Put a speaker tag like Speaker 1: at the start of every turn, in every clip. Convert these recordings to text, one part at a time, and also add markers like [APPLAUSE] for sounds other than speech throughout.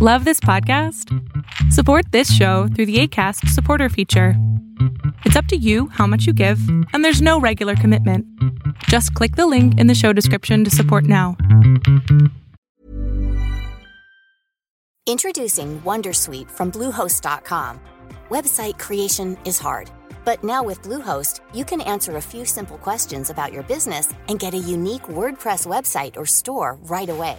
Speaker 1: Love this podcast? Support this show through the ACAST supporter feature. It's up to you how much you give, and there's no regular commitment. Just click the link in the show description to support now.
Speaker 2: Introducing Wondersuite from Bluehost.com. Website creation is hard, but now with Bluehost, you can answer a few simple questions about your business and get a unique WordPress website or store right away.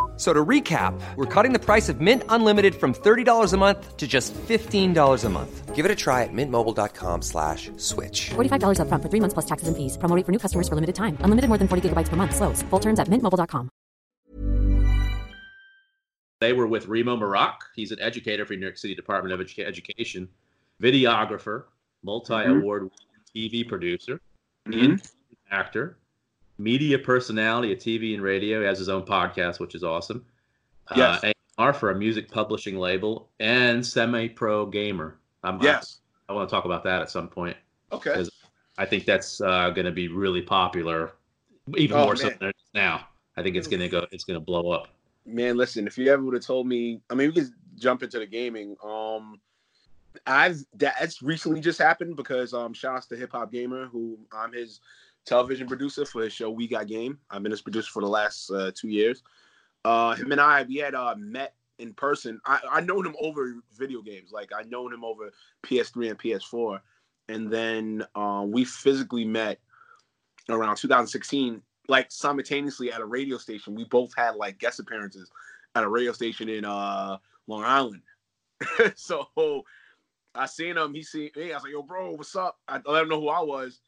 Speaker 3: So to recap, we're cutting the price of Mint Unlimited from $30 a month to just $15 a month.
Speaker 4: Give it a try at mintmobile.com slash switch.
Speaker 5: $45 upfront for three months plus taxes and fees. Promo rate for new customers for limited time. Unlimited more than 40 gigabytes per month. Slows. Full terms at mintmobile.com.
Speaker 6: They were with Reem'o Meerak. He's an educator for New York City Department of Edu- Education, videographer, multi-award mm-hmm. TV producer, in actor, media personality at TV and radio. He has his own podcast, which is awesome.
Speaker 7: Yes.
Speaker 6: Uh, A&R for a music publishing label and semi-pro gamer. I'm,
Speaker 7: Yes.
Speaker 6: I, want to talk about that at some point.
Speaker 7: Okay.
Speaker 6: I think that's uh, going to be really popular, even
Speaker 7: Oh,
Speaker 6: more so than now. I think it's going to go. It's going to blow up.
Speaker 7: Man, listen, if you ever would have told me, I mean, we could jump into the gaming. Um, I've that's recently just happened because um, shout outs to Hip Hop Gamer, who I'm his television producer for his show We Got Game. I've been his producer for the last uh, two years. Uh, him and I, we had uh, met in person. I I known him over video games, like I known him over PS3 and PS4, and then um, we physically met around 2016 like simultaneously at a radio station. We both had like guest appearances at a radio station in uh Long Island. [LAUGHS] so I seen him. He seen me. I was like, "Yo, bro, what's up?" I let him know who I was,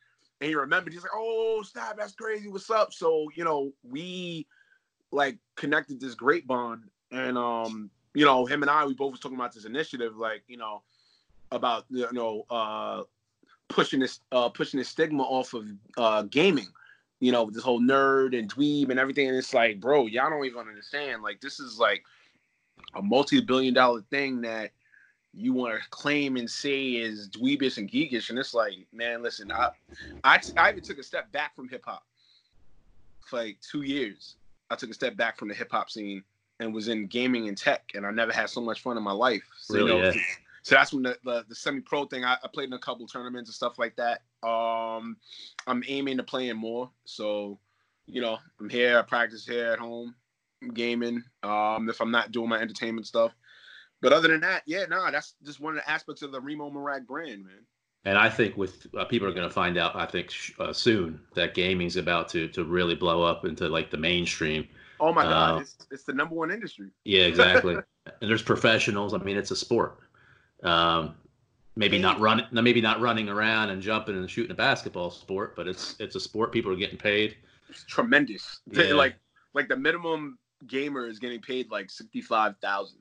Speaker 7: and he remembered. He's like, "Oh, snap, that's crazy. What's up?" So you know, we like connected this great bond, and um, you know, him and I, we both was talking about this initiative, like you know, about you know, uh, pushing this, uh, pushing this stigma off of uh gaming you know, this whole nerd and dweeb and everything. And it's like, bro, y'all don't even understand. Like, this is like a multi-billion dollar thing that you want to claim and say is dweebish and geekish. And it's like, man, listen, I, I, I even took a step back from hip hop for like two years. I took a step back from the hip hop scene and was in gaming and tech, and I never had so much fun in my life. So, you know,
Speaker 6: yeah.
Speaker 7: so that's when the, the, the semi-pro thing. I, I played in a couple tournaments and stuff like that. Um, I'm aiming to play in more. So, you know, I'm here. I practice here at home, I'm gaming. Um, if I'm not doing my entertainment stuff. But other than that, yeah, nah, that's just one of the aspects of the Reem'o Meerak brand, man.
Speaker 6: And I think with uh, people are going to find out, I think sh- uh, soon that gaming's about to to really blow up into like the mainstream.
Speaker 7: Oh my god,
Speaker 6: Uh,
Speaker 7: it's, it's the number one industry.
Speaker 6: Yeah, exactly. [LAUGHS] and there's professionals. I mean, it's a sport. Um, maybe not running, maybe not running around and jumping and shooting a basketball sport, but it's it's a sport. People are getting paid.
Speaker 7: It's tremendous. [LAUGHS]
Speaker 6: Yeah.
Speaker 7: Like like the minimum gamer is getting paid like sixty five thousand.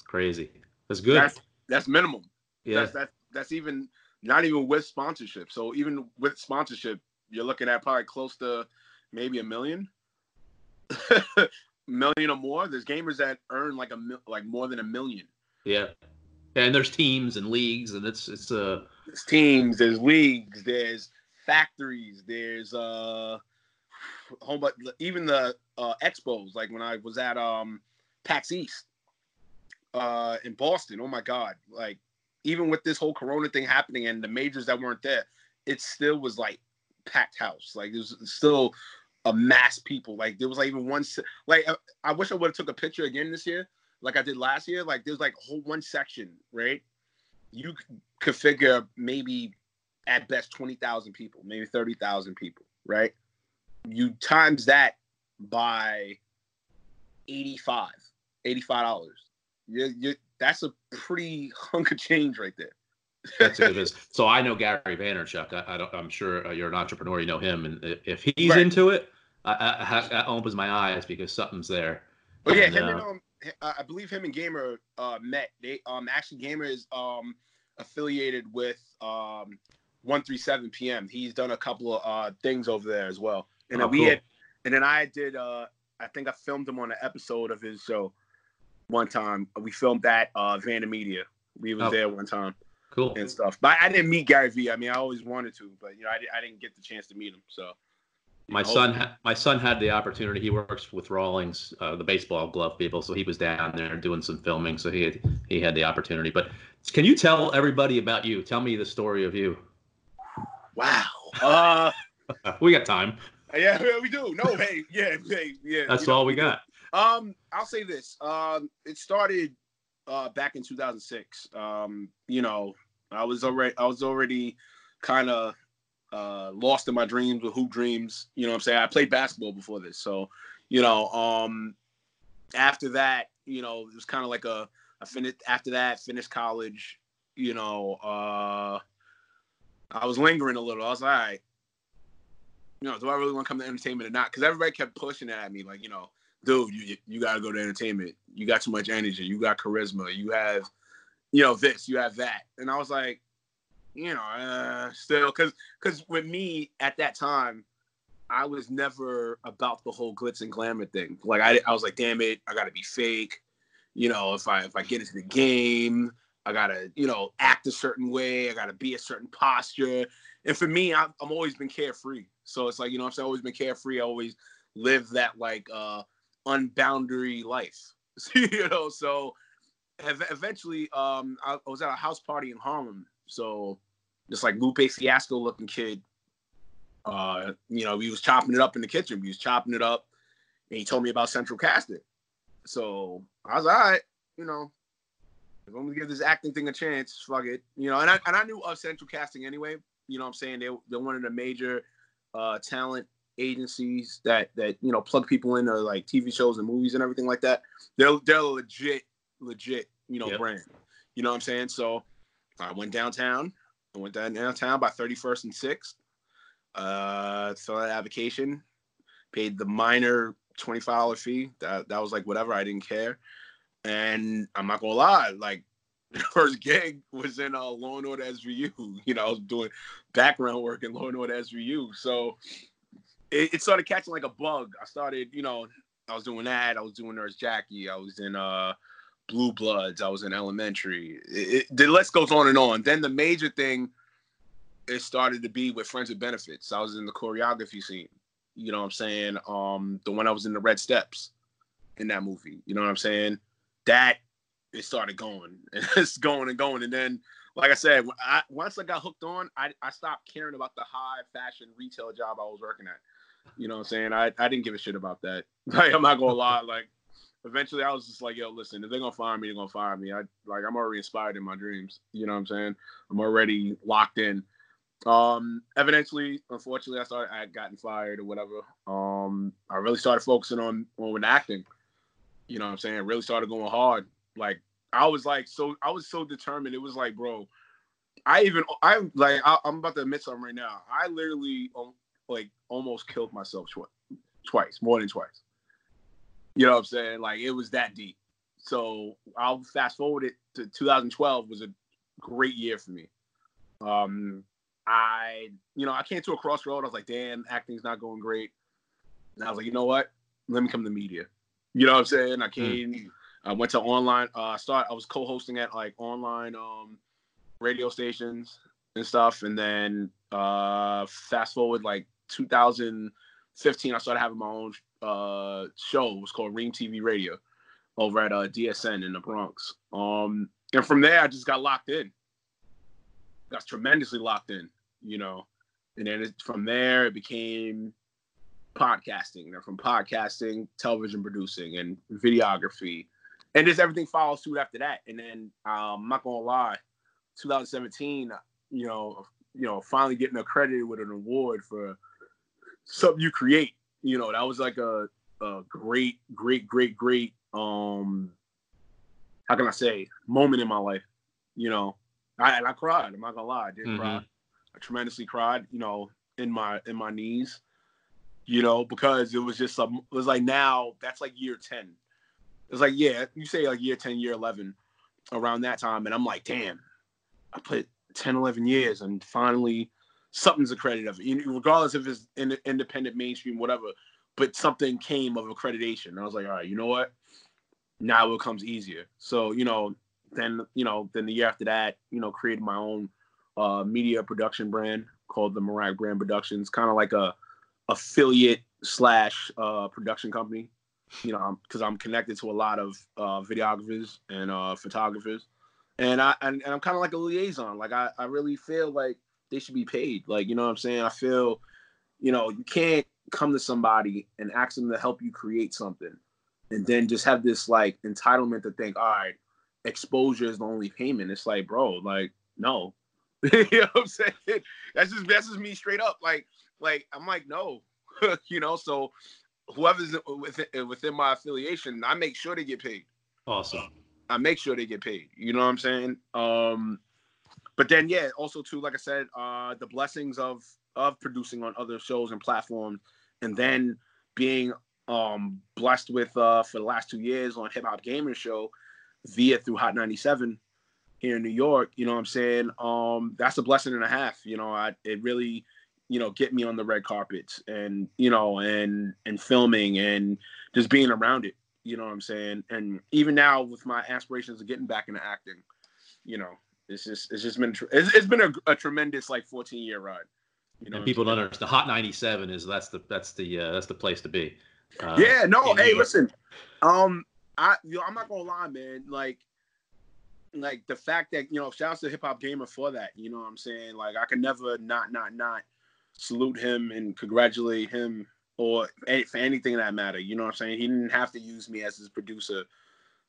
Speaker 6: It's crazy. That's good.
Speaker 7: That's that's minimum.
Speaker 6: yeah,
Speaker 7: That's that's that's even not even with sponsorship. So even with sponsorship, you're looking at probably close to maybe a million, [LAUGHS] million or more. There's gamers that earn like a mil- like more than a million.
Speaker 6: yeah. And there's teams and leagues, and it's it's uh
Speaker 7: There's teams, there's leagues, there's factories, there's uh home but even the uh expos like when I was at um PAX East uh in Boston. Oh my god, like even with this whole corona thing happening and the majors that weren't there, it still was like packed house. Like there's still a mass people. Like there was like even one like I, wish I would have took a picture again this year, like I did last year. Like there's like a whole one section, right? You could figure maybe at best twenty thousand people, maybe thirty thousand people, right? You times that by 85 dollars. You, you, that's a pretty hunk of change right there.
Speaker 6: that's a good business. So I know Gary Vaynerchuk. I, I don't. I'm sure uh, you're an entrepreneur. You know him, and if he's
Speaker 7: Right.
Speaker 6: into it, I, I, I opens my eyes because something's there.
Speaker 7: But yeah,
Speaker 6: And,
Speaker 7: him
Speaker 6: uh,
Speaker 7: and um, I I believe him and Gamer uh met. They um actually Gamer is um affiliated with um 137 PM. He's done a couple of uh things over there as well. And
Speaker 6: Oh,
Speaker 7: then we
Speaker 6: cool.
Speaker 7: had and then I did uh I think I filmed him on an episode of his show one time. We filmed that uh VaynerMedia. We was
Speaker 6: Oh.
Speaker 7: there one time
Speaker 6: Cool.
Speaker 7: and stuff. But I didn't meet Gary Vee. I mean, I always wanted to, but you know, I, I didn't get the chance to meet him. So
Speaker 6: My son, ha- my son had the opportunity. He works with Rawlings, uh, the baseball glove people, so he was down there doing some filming. So he had he had the opportunity. But can you tell everybody about you? Tell me the story of you.
Speaker 7: wow. Uh [LAUGHS]
Speaker 6: We got time.
Speaker 7: yeah, we do. No, hey, yeah, hey, yeah.
Speaker 6: That's
Speaker 7: you know,
Speaker 6: all we got.
Speaker 7: Um, I'll say this. Um, it started uh back in 2006. Um, you know, I was already I was already kind of uh lost in my dreams with hoop dreams. You know what I'm saying? I played basketball before this. So, you know, um after that, you know, it was kind of like a I finished after that, finished college, you know, uh I was lingering a little. I was like, all right, you know, do I really want to come to entertainment or not? Because everybody kept pushing it at me, like, you know, dude, you you got to go to entertainment. You got too much energy. You got charisma. You have, you know, this. You have that. And I was like, you know, uh, still, because because with me at that time, I was never about the whole glitz and glamour thing. Like I, I was like, damn it, I got to be fake. You know, if I if I get into the game, I gotta you know act a certain way. I gotta be a certain posture. And for me, I've, I've always been carefree. So it's like you know, I've always been carefree. I always live that like uh unboundary life. [LAUGHS] you know, so ev- eventually, um, I, I was at a house party in Harlem. So this like Lupe Fiasco looking kid, uh, you know, he was chopping it up in the kitchen. He was chopping it up, and he told me about central casting. So I was all right, you know. If I'm gonna give this acting thing a chance, fuck it, you know. And I and I knew of Central Casting anyway. You know, what I'm saying they they're one of the major uh, talent agencies that that you know plug people into like TV shows and movies and everything like that. They're they're legit, legit, you know,
Speaker 6: Yep.
Speaker 7: brand. You know what I'm saying? So I went downtown. I went down downtown by 31st and 6th. Uh, filled out an application, paid the minor $25 fee. That that was like whatever. I didn't care. And I'm not gonna lie, like [LAUGHS] the first gig was in uh, Law and Order SVU. [LAUGHS] You know, I was doing background work in Law and Order SVU. So it, it started catching like a bug. I started, you know, I was doing that. I was doing Nurse Jackie. I was in uh Blue Bloods. I was in Elementary. It, it, the list goes on and on. Then the major thing it started to be with Friends with Benefits. I was in the choreography scene. You know what I'm saying? Um, the one I was in the Red Steps in that movie. You know what I'm saying? That it started going [LAUGHS] and it's going and going. And then, like I said, I, once I got hooked on, I, I stopped caring about the high fashion retail job I was working at. You know what I'm saying? I, I didn't give a shit about that. [LAUGHS] Like I'm not gonna lie. Like eventually I was just like, yo, listen, if they're gonna fire me, they're gonna fire me. I like I'm already inspired in my dreams. You know what I'm saying? I'm already locked in. Um, evidently, unfortunately, I started I had gotten fired or whatever. Um, I really started focusing on on acting. You know what I'm saying? Really started going hard. Like I was like so I was so determined. It was like, bro, I even I like I, I'm about to admit something right now. I literally um, like almost killed myself twice, twice, more than twice. You know what I'm saying? Like it was that deep. So I'll fast forward it to 2012 was a great year for me. Um, I, you know, I came to a crossroad. I was like, damn, acting's not going great. And I was like, you know what? Let me come to media. You know what I'm saying? I came, I went to online, uh, start, I was co-hosting at like online, um, radio stations and stuff. And then, uh, fast forward like 2015, I started having my own, uh, show. It was called Ream TV Radio over at, uh, DSN in the Bronx. Um, and from there, I just got locked in. Got tremendously locked in, you know. And then it, from there, it became podcasting. Then from podcasting, television producing, and videography, and just everything follows suit after that. And then um, I'm not gonna lie, 2017, you know, you know, finally getting accredited with an award for something you create. You know, that was like a, a great, great, great, great. Um, how can I say moment in my life? You know, I and I cried. I'm not gonna lie, I did
Speaker 6: Mhm.
Speaker 7: cry. I tremendously cried. You know, in my in my knees. you know, because it was just some. It was like now that's like year ten. It's like yeah, you say like year ten, year eleven, around that time, and I'm like, damn, I put 10, 11 years, and finally something's accredited of it, regardless if it's in, independent, mainstream, whatever. But something came of accreditation. And I was like, all right, you know what? Now it comes easier. So you know, then you know, then the year after that, you know, created my own uh, media production brand called the Meerak Brand Productions, kind of like a affiliate slash uh, production company. You know, because I'm, I'm, connected to a lot of uh, videographers and uh, photographers, and I and, and I'm kind of like a liaison. Like I, I really feel like they should be paid. Like you know what I'm saying. I feel, you know, you can't come to somebody and ask them to help you create something, and then just have this like entitlement to think, all right, exposure is the only payment. It's like, bro, like no, [LAUGHS] you know what I'm saying? That's just that's just me straight up. Like like I'm like no, [LAUGHS] you know. So whoever's within within my affiliation, I make sure they get paid.
Speaker 6: Awesome.
Speaker 7: I make sure they get paid. You know what I'm saying? Um, but then yeah, also too, like I said, uh, the blessings of of producing on other shows and platforms, and then being um blessed with uh for the last two years on Hip Hop Gamer Show via through Hot 97 here in New York, you know what I'm saying? Um, that's a blessing and a half. You know, I it really, you know, get me on the red carpets and you know, and and filming and just being around it. You know what I'm saying? And even now with my aspirations of getting back into acting, you know, it's just it's just been it's, it's been a, a tremendous like 14 year ride.
Speaker 6: You know, and people don't understand. The Hot 97 is that's the that's the uh, that's the place to be.
Speaker 7: Uh, yeah, no, hey, listen, um, I you know, I'm not gonna lie, man. Like like the fact that you know, shouts to Hip Hop Gamer for that. You know what I'm saying? Like I can never not not not salute him and congratulate him or for anything that matter. You know what I'm saying? He didn't have to use me as his producer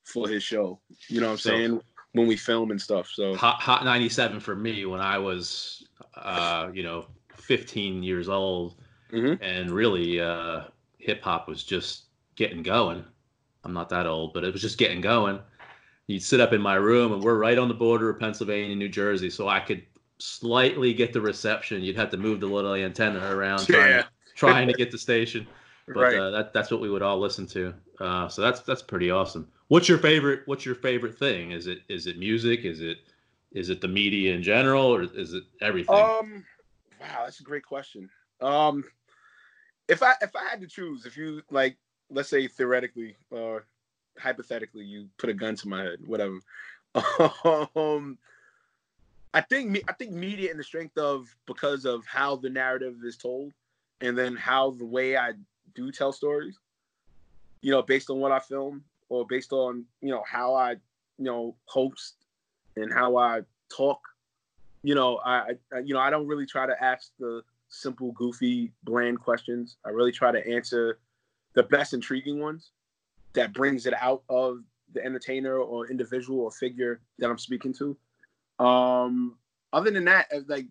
Speaker 7: for his show. You know what I'm so, saying? When we film and stuff. So
Speaker 6: Hot, Hot 97 for me when I was uh, you know, 15 years old mm-hmm. and really uh hip hop was just getting going. I'm not that old, but it was just getting going you'd sit up in my room and we're right on the border of Pennsylvania, and New Jersey. So I could slightly get the reception. You'd have to move the little antenna around trying, [LAUGHS] yeah. to, trying to get the station. But right. uh, that, that's what we would all listen to. Uh, so that's that's pretty awesome. What's your favorite? What's your favorite thing? Is it is it music? Is it is it the media in general, or is it everything?
Speaker 7: Um, wow, that's a great question. Um, if I if I had to choose, if you like, let's say theoretically, or hypothetically you put a gun to my head, whatever. [LAUGHS] um, I think I think media and the strength of because of how the narrative is told, and then how the way I do tell stories, you know, based on what I film or based on you know how I you know host and how I talk. You know, I, I you know I don't really try to ask the simple, goofy, bland questions. I really try to answer the best intriguing ones that brings it out of the entertainer or individual or figure that I'm speaking to. Um, other than that, uh, like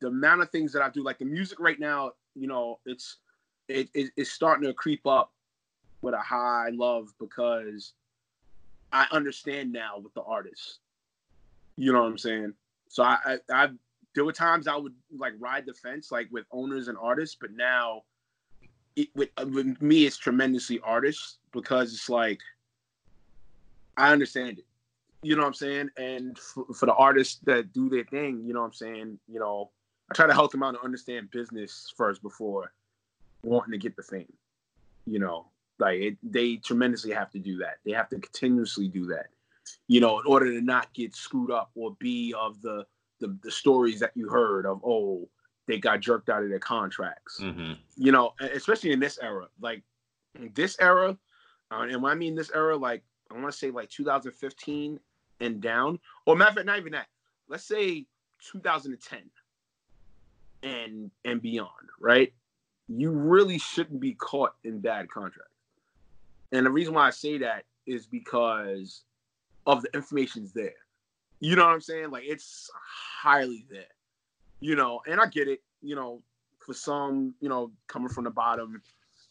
Speaker 7: the amount of things that I do, like the music right now, you know, it's it, it it's starting to creep up with a high love because I understand now with the artists. You know what I'm saying? So I, I, I there were times I would like ride the fence like with owners and artists, but now it, with, uh, with me, it's tremendously artists because it's like I understand it. You know what I'm saying? And for, for the artists that do their thing, you know what I'm saying? You know, I try to help them out to understand business first before wanting to get the fame. You know, like it, they tremendously have to do that. They have to continuously do that. You know, in order to not get screwed up or be of the the, the stories that you heard of, oh, they got jerked out of their contracts. Mm-hmm. You know, especially in this era, like this era, uh, and when I mean this era, like I want to say like 2015 and down, or matter of fact, not even that. Let's say 2010 and and beyond, right? You really shouldn't be caught in bad contracts. And the reason why I say that is because of the information's there. You know what I'm saying? Like it's highly there you know, and I get it, you know, for some, you know, coming from the bottom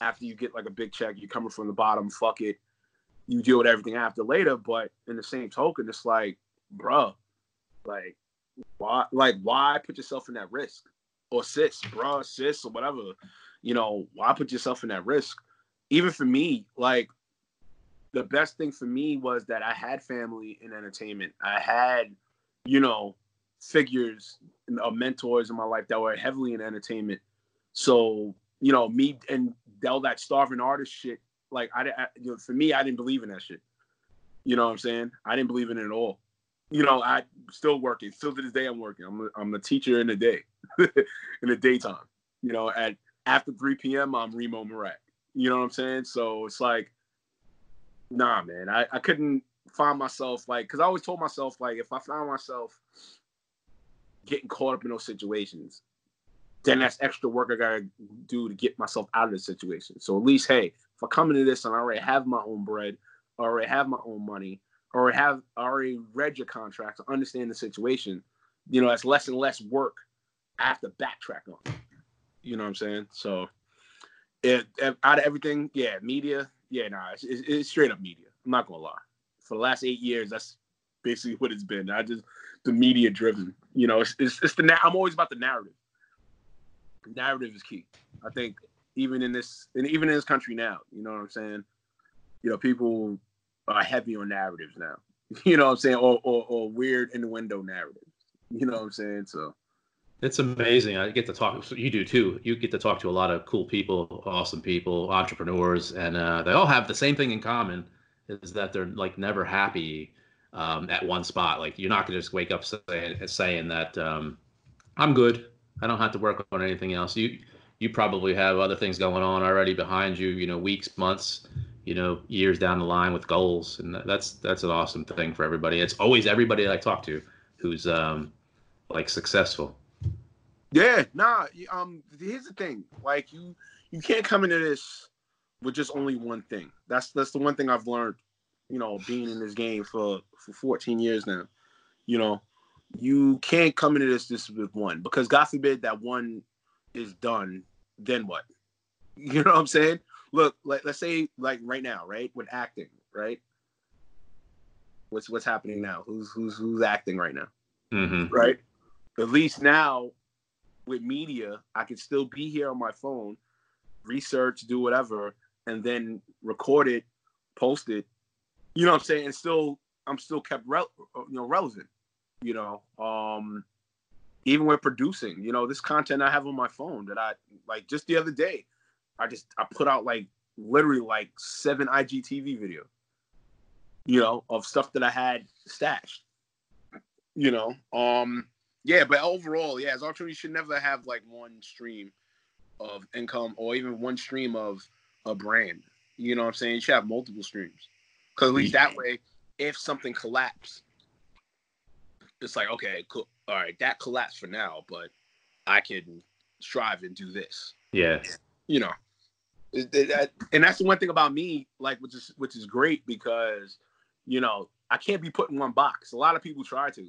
Speaker 7: after you get like a big check, you're coming from the bottom, fuck it. You deal with everything after later. But in the same token, it's like, bruh, like, why, like, why put yourself in that risk? Or sis, bruh, sis, or whatever. You know, why put yourself in that risk? Even for me, like the best thing for me was that I had family in entertainment. I had, you know, figures of uh, mentors in my life that were heavily in entertainment. So, you know, me and all that starving artist shit, like I, I you know, for me, I didn't believe in that shit. You know what I'm saying? I didn't believe in it at all. You know, I still working. Still to this day, I'm working. I'm a, I'm a teacher in the day, [LAUGHS] in the daytime. You know, at after 3 p.m., I'm Reem'o Meerak. You know what I'm saying? So it's like, nah, man. I, I couldn't find myself like, because I always told myself like, if I found myself getting caught up in those situations, then that's extra work I gotta do to get myself out of the situation. So at least, hey, if I come into this and I already have my own bread, I already have my own money, or have already read your contract to understand the situation, you know, that's less and less work I have to backtrack on. You know what I'm saying? So, it, out of everything, yeah, media, yeah, nah, it's, it's, it's straight up media. I'm not gonna lie. For the last eight years, that's basically what it's been. I just the media driven. You know, it's, it's, it's the I'm always about the narrative. Narrative is key. I think even in this and even in this country now, you know what I'm saying? You know, people are heavy on narratives now. [LAUGHS] You know what I'm saying? Or or, or weird innuendo narratives. You know what I'm saying? So
Speaker 6: it's amazing. I get to talk. You do too. You get to talk to a lot of cool people, awesome people, entrepreneurs, and uh, they all have the same thing in common: is that they're like never happy um, at one spot. Like you're not gonna just wake up saying, saying that um, I'm good. I don't have to work on anything else. You you probably have other things going on already behind you. You know, weeks, months, you know, years down the line with goals, and that's that's an awesome thing for everybody. It's always everybody I talk to who's um, like successful.
Speaker 7: Yeah, nah. Um, here's the thing: like you, you can't come into this with just only one thing. That's that's the one thing I've learned you know, being in this game for for 14 years now, you know, you can't come into this just with one because God forbid that one is done, then what? [LAUGHS] You know what I'm saying? Look, like let's say like right now, right, with acting, right? What's what's happening now? Who's who's who's acting right now?
Speaker 6: Mm-hmm.
Speaker 7: Right. At least now, with media, I can still be here on my phone, research, do whatever, and then record it, post it, you know what I'm saying? And still, I'm still kept re- you know relevant. You know, um, even with producing, you know, this content I have on my phone that I like just the other day, I just I put out like literally like seven IGTV video, you know, of stuff that I had stashed. You know, um, yeah, but overall, yeah, as ultra, you should never have like one stream of income or even one stream of a brand. You know what I'm saying? You should have multiple streams. Because at least that way, if something collapses, it's like, okay, cool. All right, that collapsed for now, but I can strive and do this.
Speaker 6: Yeah.
Speaker 7: You know, and that's the one thing about me, like, which is which is great because, you know, I can't be put in one box. A lot of people try to,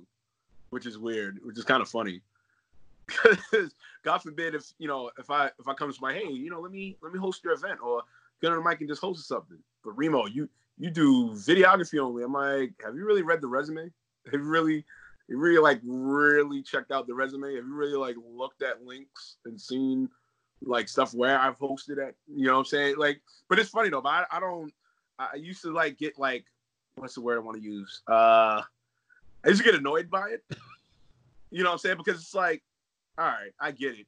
Speaker 7: which is weird, which is kind of funny. [LAUGHS] Because God forbid if you know if I if I come to my hey you know let me let me host your event or get on the mic and just host something. But Reem'o, you you do videography only. I'm like, have you really read the resume? [LAUGHS] Have you really, you really like really checked out the resume? Have you really like looked at links and seen like stuff where I've hosted at? You know what I'm saying? Like, but it's funny though. But I, I don't. I used to like get like, what's the word I want to use? Uh, I just get annoyed by it. You know what I'm saying? Because it's like, all right, I get it.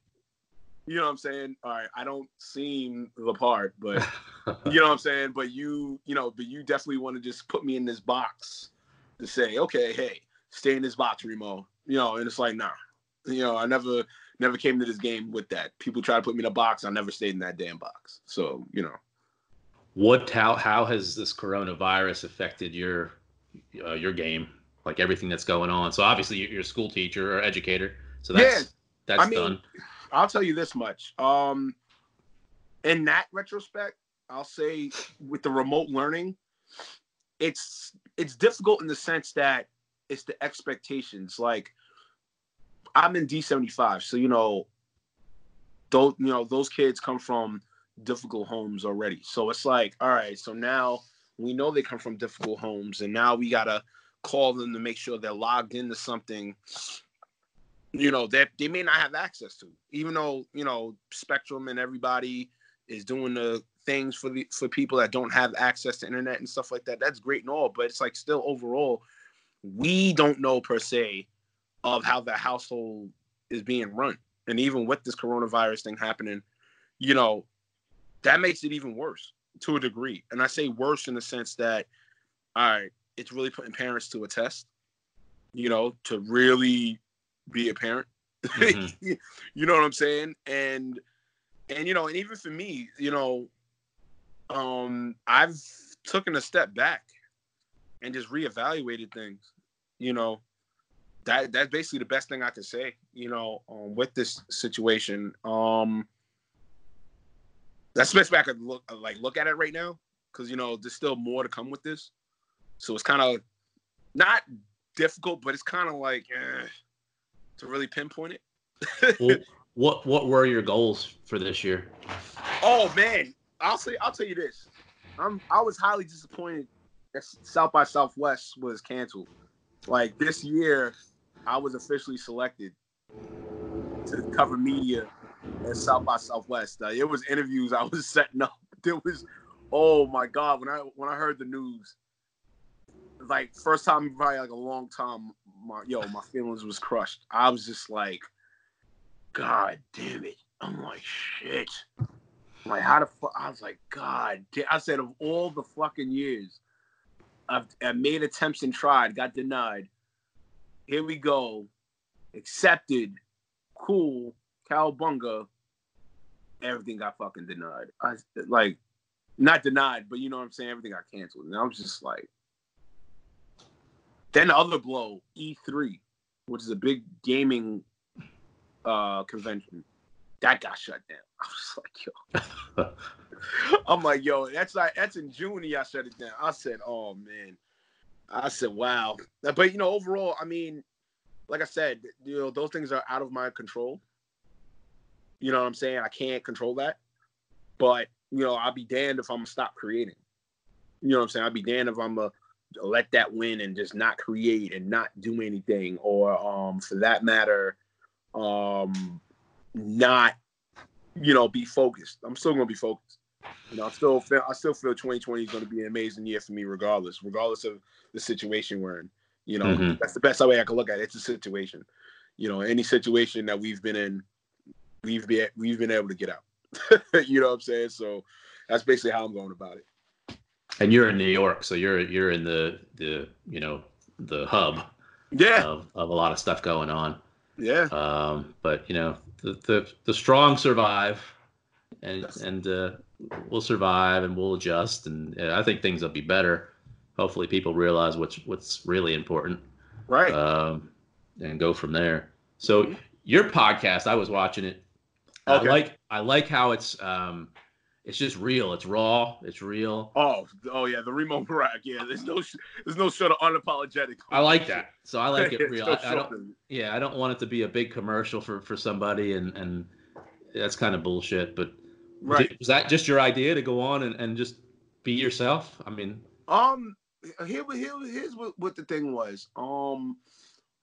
Speaker 7: You know what I'm saying? All right, I don't seem the part, but [LAUGHS] you know what I'm saying? But you, you know, but you definitely want to just put me in this box to say, okay, hey, stay in this box, Reem'o. You know, and it's like, nah. You know, I never never came to this game with that. People try to put me in a box. I never stayed in that damn box. So, you know.
Speaker 6: What how how has this coronavirus affected your uh, your game? Like everything that's going on. So obviously you're a school teacher or educator. So that's yeah, that's I mean, done.
Speaker 7: I'll tell you this much. Um, in that retrospect, I'll say with the remote learning, it's it's difficult in the sense that it's the expectations. Like I'm in D75, so you know, those you know those kids come from difficult homes already. So it's like, all right, so now we know they come from difficult homes, and now we gotta call them to make sure they're logged into something you know that they, may not have access to, even though you know Spectrum and everybody is doing the things for the for people that don't have access to internet and stuff like that. That's great and all, but it's like still overall, we don't know per se of how the household is being run. And even with this coronavirus thing happening, you know, that makes it even worse to a degree. And I say worse in the sense that, all right, it's really putting parents to a test, you know, to really be a parent. Mm-hmm. [LAUGHS] you know what I'm saying? And and you know, and even for me, you know, um, I've taken a step back and just reevaluated things. You know, that that's basically the best thing I can say. You know, um, with this situation, um, that's the best way I could look like look at it right now because you know there's still more to come with this. So it's kind of not difficult, but it's kind of like eh, to really pinpoint it. [LAUGHS]
Speaker 6: well, what what were your goals for this year?
Speaker 7: Oh man, I'll say I'll tell you this. I'm I was highly disappointed that South by Southwest was canceled. Like this year, I was officially selected to cover media at South by Southwest. Uh, it was interviews I was [LAUGHS] setting up. There was, oh my god, when I when I heard the news, like first time probably like a long time, my yo, my feelings was crushed. I was just like, God damn it. I'm like shit. I'm like how the fuck? I was like, God. Damn. I said of all the fucking years, I've, I've made attempts and tried, got denied. Here we go, accepted, cool, Cowabunga. Everything got fucking denied. I like, not denied, but you know what I'm saying. Everything got canceled, and I was just like. Then the other blow, E3, which is a big gaming uh, convention, that got shut down. [LAUGHS] I was like, yo. [LAUGHS] I'm like, yo, that's like that's in June. Y'all shut it down. I said, oh man. I said, wow. But you know, overall, I mean, like I said, you know, those things are out of my control. You know what I'm saying? I can't control that. But you know, I'll be damned if I'm gonna stop creating. You know what I'm saying? I'll be damned if I'm gonna let that win and just not create and not do anything, or um, for that matter, um, not you know be focused. I'm still gonna be focused. You know, I still feel I still feel 2020 is going to be an amazing year for me, regardless, regardless of the situation we're in. You know, mm-hmm. that's the best way I can look at it. It's a situation. You know, any situation that we've been in, we've been we've been able to get out. [LAUGHS] you know what I'm saying? So that's basically how I'm going about it.
Speaker 6: And you're in New York, so you're you're in the the you know the hub.
Speaker 7: Yeah.
Speaker 6: Of, of a lot of stuff going on.
Speaker 7: Yeah.
Speaker 6: Um, but you know the the, the strong survive, and and uh, we'll survive and we'll adjust, and uh, I think things will be better. Hopefully, people realize what's what's really important.
Speaker 7: Right.
Speaker 6: Um, and go from there. So mm-hmm. your podcast, I was watching it. Okay. I like I like how it's um it's just real. It's raw. It's real.
Speaker 7: Oh, oh yeah, the Reem'o Meerak. Yeah, there's no, there's no sort of unapologetic.
Speaker 6: I like that. So I like it [LAUGHS] real. I, I, don't. Yeah, I don't want it to be a big commercial for for somebody, and and that's kind of bullshit. But right, was that just your idea to go on and, and just be yourself? I mean,
Speaker 7: um, here, here, here's what, what the thing was. Um,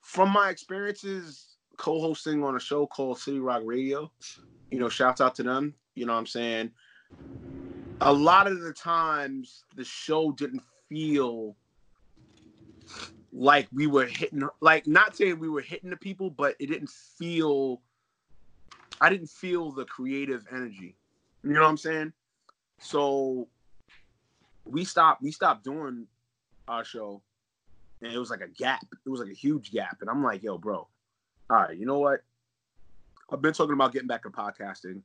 Speaker 7: from my experiences co-hosting on a show called City Rock Radio, you know, shouts out to them. You know what I'm saying? A lot of the times the show didn't feel like we were hitting like not saying we were hitting the people, but it didn't feel I didn't feel the creative energy. You know what I'm saying? So we stopped we stopped doing our show and it was like a gap. It was like a huge gap. And I'm like, yo, bro, all right, you know what? I've been talking about getting back to podcasting.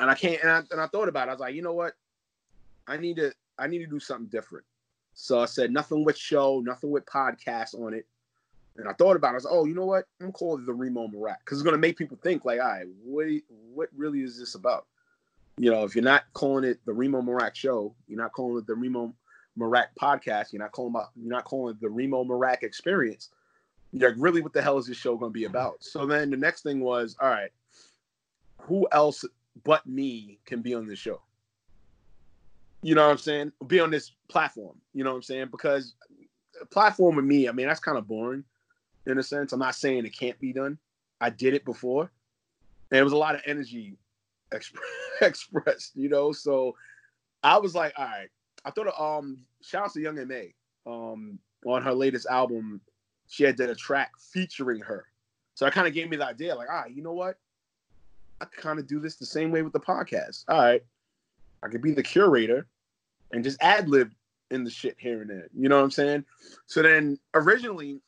Speaker 7: And I can't and I, and I thought about it. I was like, you know what? I need to I need to do something different. So I said nothing with show, nothing with podcast on it. And I thought about it. I was like, oh, you know what? I'm gonna call it the Reem'o Meerak because it's gonna make people think like, all right, what what really is this about? You know, if you're not calling it the Reem'o Meerak show, you're not calling it the Reem'o Meerak podcast, you're not calling you're not calling it the Reem'o Meerak experience. You're like, really, what the hell is this show gonna be about? So then the next thing was, all right, who else but me can be on this show? You know what I'm saying? Be on this platform. You know what I'm saying? Because platform with me, I mean, that's kind of boring. in a sense. I'm not saying it can't be done. I did it before, and it was a lot of energy exp- [LAUGHS] expressed, you know. So I was like, all right. I thought, of, um, shout out to Young M.A. Um, on her latest album, she had done a track featuring her. So that kind of gave me the idea, like, ah, right, you know what? I kind of do this the same way with the podcast. All right, I could be the curator and just ad lib in the shit here and there. You know what I'm saying? So then originally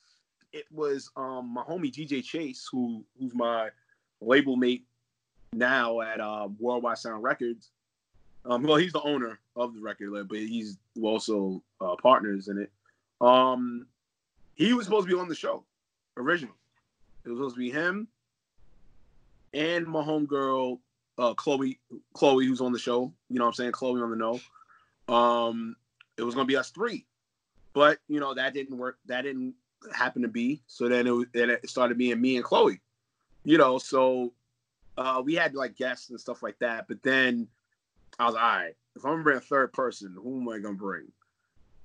Speaker 7: it was um my homie DJ Chase, who who's my label mate now at uh, Worldwide Sound Records. Um, well, he's the owner of the record label, but he's also uh, partners in it. Um, he was supposed to be on the show originally. It was supposed to be him and my homegirl, uh, Chloe, Chloe, who's on the show. You know what I'm saying? Chloe on the know. Um, it was gonna be us three, but you know that didn't work. That didn't happen to be. So then it, then it started being me and Chloe. You know, so uh, we had like guests and stuff like that. But then I was like, all right, if I'm gonna bring a third person, who am I gonna bring?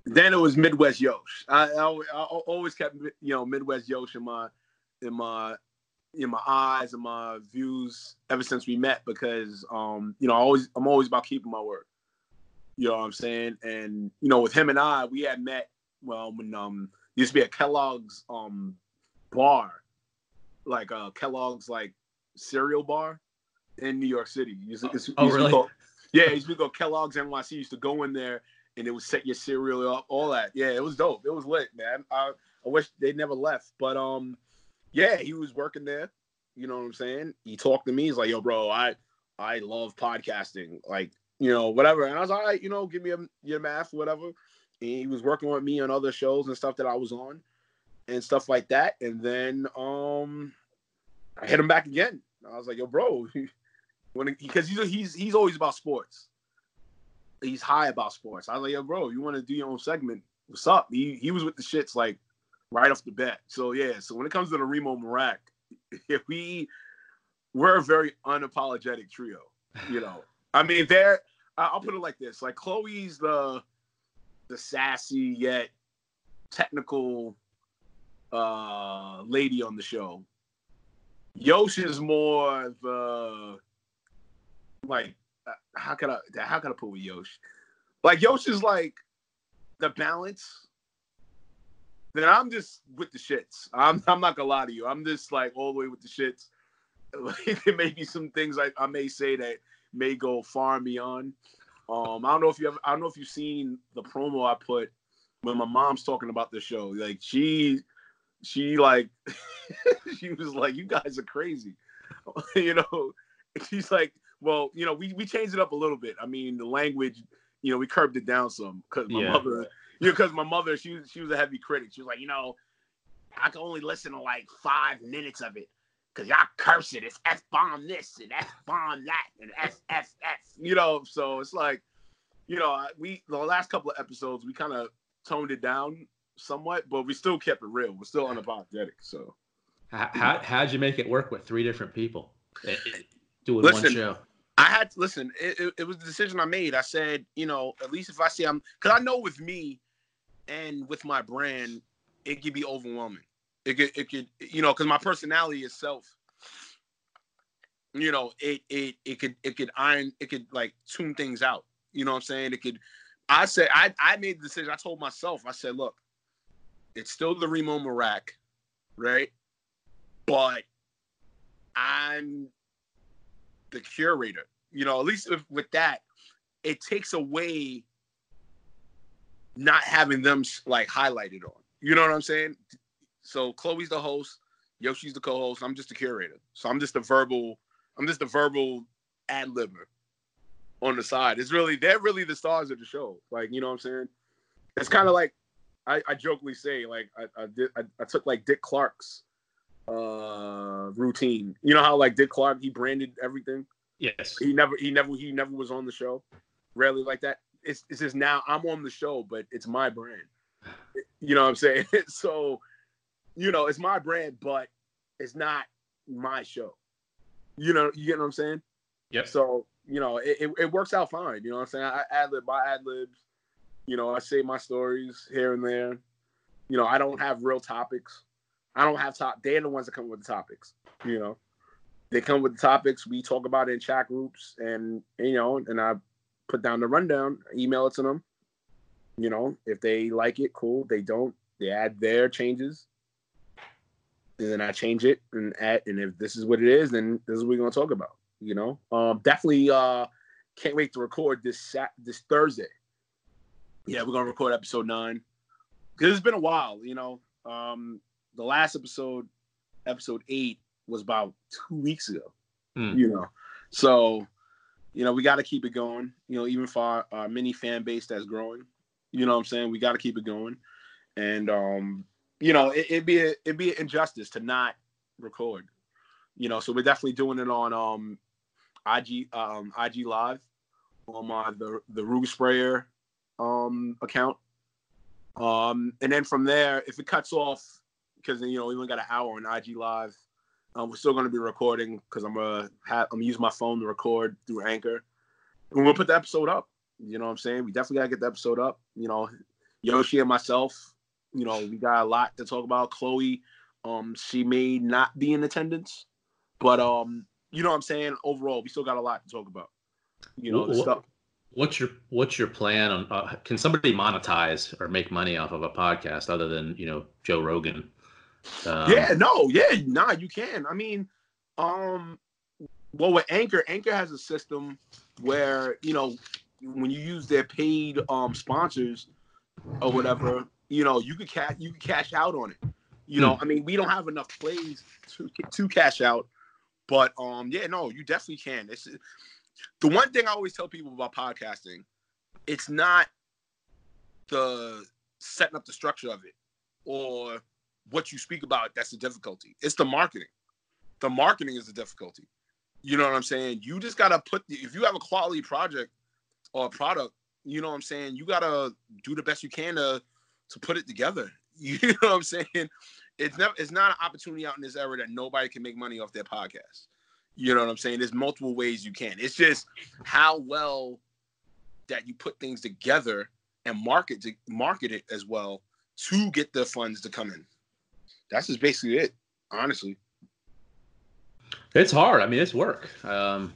Speaker 7: Then it was Midwest Yosh. I, I, I always kept you know Midwest Yosh in my in my in my eyes and my views ever since we met because um you know I always I'm always about keeping my word. You know what I'm saying? And you know with him and I we had met well when um used to be a Kellogg's um bar like uh Kellogg's like cereal bar in New York City. Used,
Speaker 6: oh, used, oh really?
Speaker 7: Go, yeah, used to go Kellogg's NYC. Used to go in there and it would set your cereal up, all that. Yeah, it was dope. It was lit, man. I, I wish they never left, but um, yeah, he was working there. You know what I'm saying? He talked to me. He's like, "Yo, bro, I I love podcasting. Like, you know, whatever." And I was like, all right, you know, give me a, your math, whatever. And he was working with me on other shows and stuff that I was on, and stuff like that. And then um, I hit him back again. I was like, "Yo, bro," [LAUGHS] when because he's he's he's always about sports. He's high about sports. I was like, "Yo, bro, you want to do your own segment? What's up?" He he was with the shits like right off the bat. So yeah, so when it comes to the Reem'o Meerak, [LAUGHS] we we're a very unapologetic trio. You know, I mean, there. I'll put it like this: like Chloe's the the sassy yet technical uh lady on the show. Yosh is more the like uh, how can I how can I put with Yosh? Like Yosh is like the balance then I'm just with the shits. I'm [LAUGHS] I'm not gonna lie to you. I'm just like all the way with the shits. [LAUGHS] there may be some things I, I may say that may go far and beyond. Um, I don't know if you ever, I don't know if you've seen the promo I put when my mom's talking about the show. Like she, she like, [LAUGHS] she was like, "You guys are crazy," you know. She's like, "Well, you know, we we changed it up a little bit. I mean, the language, you know, we curbed it down some because my yeah. mother you know, because my mother, she she was a heavy critic. She was like, you know, I can only listen to like five minutes of it because y'all curse it. It's f bomb this and f bomb that and f f f. You know, so it's like, you know, we the last couple of episodes we kind of toned it down somewhat, but we still kept it real. We're still unapologetic. So,
Speaker 6: how how how'd you make it work with three different people eh, eh, doing Listen, one show?
Speaker 7: I had to listen. It, it, it, was the decision I made. I said, you know, at least if I see I'm, because I know with me, and with my brand, it could be overwhelming. It could, it could, you know, because my personality itself, you know, it, it, it could, it could iron, it could like tune things out. You know what I'm saying? It could. I said, I, I made the decision. I told myself, I said, look, it's still the Reem'o Meerak, right? But I'm the curator. You know, at least if, with that, it takes away not having them like highlighted on. You know what I'm saying? So Chloe's the host, Yoshi's the co-host. I'm just the curator. So I'm just a verbal. I'm just a verbal ad libber on the side. It's really they're really the stars of the show. Like you know what I'm saying? It's kind of like I, I, jokingly say like I, I did I, I, took like Dick Clark's uh routine. You know how like Dick Clark he branded everything.
Speaker 6: Yes.
Speaker 7: He never he never he never was on the show. Rarely like that it's, it's just now I'm on the show, but it's my brand. You know what I'm saying? [LAUGHS] so, you know, it's my brand, but it's not my show. You know, you get what I'm saying?
Speaker 6: Yep.
Speaker 7: So, you know, it, it, it works out fine. You know what I'm saying? I ad lib my ad libs. You know, I say my stories here and there. You know, I don't have real topics. I don't have top. They're the ones that come with the topics. You know, they come with the topics. We talk about it in chat groups, and you know, and I put down the rundown, email it to them. You know, if they like it, cool. They don't, they add their changes, and then I change it and add. And if this is what it is, then this is what we're gonna talk about. You know, um, definitely uh, can't wait to record this sat this Thursday. Yeah, we're gonna record episode nine because it's been a while. You know, um, the last episode, episode eight, was about two weeks ago.
Speaker 6: Hmm.
Speaker 7: You know, so you know we got to keep it going. You know, even for our, our mini fan base that's growing. You know what I'm saying? We got to keep it going, and um, you know, it, it'd be a, it'd be an injustice to not record. You know, so we're definitely doing it on um, IG um, IG Live on my the the Rug Sprayer um account. Um, and then from there, if it cuts off, because you know we only got an hour on IG Live, um, we're still going to be recording because I'm gonna have I'm gonna use my phone to record through Anchor, and we'll put the episode up. You know what I'm saying? We definitely gotta get the episode up. You know, Yoshi and myself, you know, we got a lot to talk about. Chloe, um, she may not be in attendance, but um, you know what I'm saying? Overall, we still got a lot to talk about. You know, the
Speaker 6: Wha-
Speaker 7: stuff.
Speaker 6: What's your What's your plan on? Uh, can somebody monetize or make money off of a podcast other than you know Joe Rogan? Um,
Speaker 7: yeah, no, yeah, nah, you can. I mean, um, well, with Anchor, Anchor has a system where you know when you use their paid um sponsors or whatever, you know, you could cash you could cash out on it. You know, I mean, we don't have enough plays to to cash out, but um, yeah, no, you definitely can. It's the one thing I always tell people about podcasting. It's not the setting up the structure of it or what you speak about that's the difficulty. It's the marketing. The marketing is the difficulty. You know what I'm saying? You just gotta put the, if you have a quality project or a product, you know what I'm saying, you gotta do the best you can to to put it together. [LAUGHS] You know what I'm saying? It's never it's not an opportunity out in this era that nobody can make money off their podcast. You know what I'm saying? There's multiple ways you can. It's just how well that you put things together and market to market it as well to get the funds to come in. That's just basically it, honestly.
Speaker 6: It's hard. I mean, it's work. Um,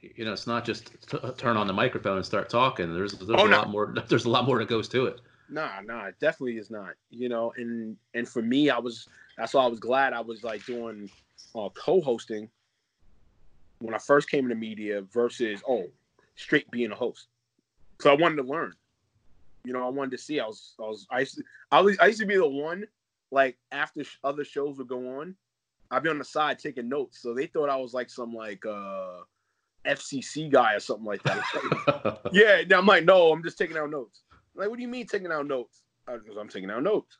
Speaker 6: you know, it's not just t- turn on the microphone and start talking. There's there's
Speaker 7: Oh,
Speaker 6: a lot more. [LAUGHS] There's a lot more that goes to it.
Speaker 7: Nah, nah, it definitely is not. You know, and and for me, I was that's why I was glad I was like doing uh, co-hosting when I first came into media versus oh straight being a host. So I wanted to learn. You know, I wanted to see. I was I was I used to, I was I used to be the one like after sh- other shows would go on, I'd be on the side taking notes. So they thought I was like some like uh FCC guy or something like that. [LAUGHS] yeah, and I'm like, no, I'm just taking out notes. Like, what do you mean taking out notes? Because I'm taking out notes.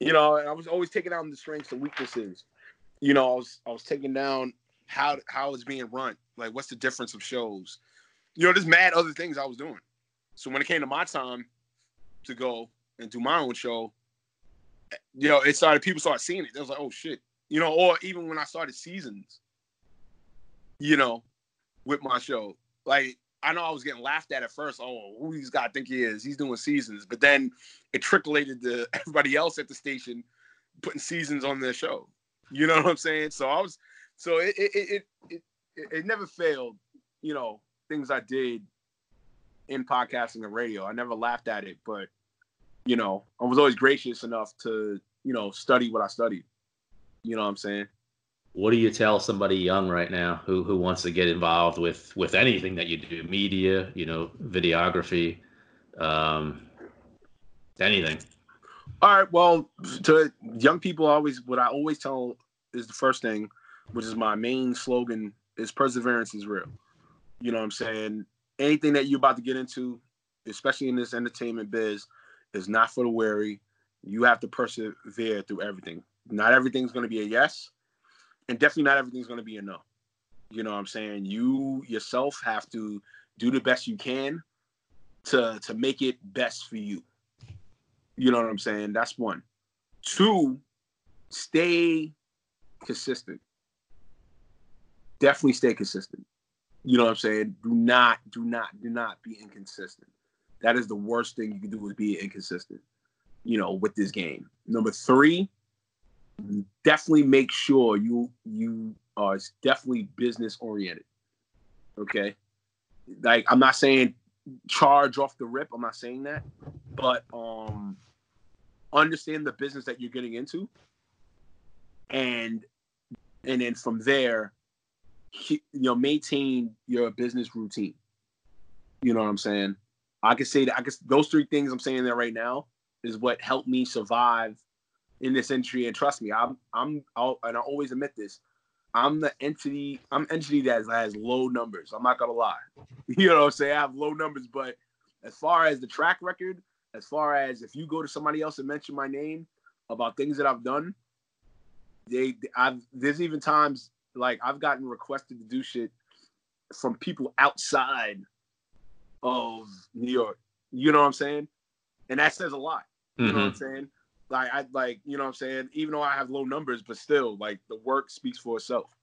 Speaker 7: You know, and I was always taking down the strengths and weaknesses. You know, I was I was taking down how how it's being run. Like, what's the difference of shows? You know, there's mad other things I was doing. So when it came to my time to go and do my own show, you know, it started people started seeing it. They was like, oh shit. You know, or even when I started seasons, you know, with my show. Like I know I was getting laughed at at first. Oh, who these guy think he is? He's doing seasons, but then it trickulated to [LAUGHS] everybody else at the station putting seasons on their show. You know what I'm saying? So I was, so it it it it, it, it never failed. You know, things I did in podcasting and radio. I never laughed at it, but you know, I was always gracious enough to you know study what I studied. You know what I'm saying?
Speaker 6: what do you tell somebody young right now who who wants to get involved with with anything that you do, media, you know, videography, um, anything?
Speaker 7: All right. Well, to young people, always what I always tell is the first thing, which is my main slogan, is perseverance is real. You know what I'm saying? Anything that you're about to get into, especially in this entertainment biz, is not for the weary. You have to persevere through everything. Not everything's going to be a yes, and definitely not everything's going to be a no. You know what I'm saying? You yourself have to do the best you can to to make it best for you. You know what I'm saying? That's one. Two, stay consistent. Definitely stay consistent. You know what I'm saying? Do not, do not, do not be inconsistent. That is the worst thing you can do is be inconsistent, you know, with this game. Number three, definitely make sure you you are definitely business oriented. Okay, like I'm not saying charge off the rip. I'm not saying that, but um, understand the business that you're getting into, and and then from there, you know, maintain your business routine. You know what I'm saying? I can say that I guess those three things I'm saying there right now is what helped me survive in this industry. And trust me, I'm I'm I'll, and I always admit this. I'm the entity. I'm entity that has, low numbers. I'm not gonna lie. [LAUGHS] You know what I'm saying? I have low numbers, but as far as the track record, as far as if you go to somebody else and mention my name about things that I've done, they I've there's even times like I've gotten requested to do shit from people outside of New York. You know what I'm saying? And that says a lot. You mm-hmm. know what I'm mm-hmm. saying? Like I like, you know what I'm saying? Even though I have low numbers, but still, like the work speaks for itself.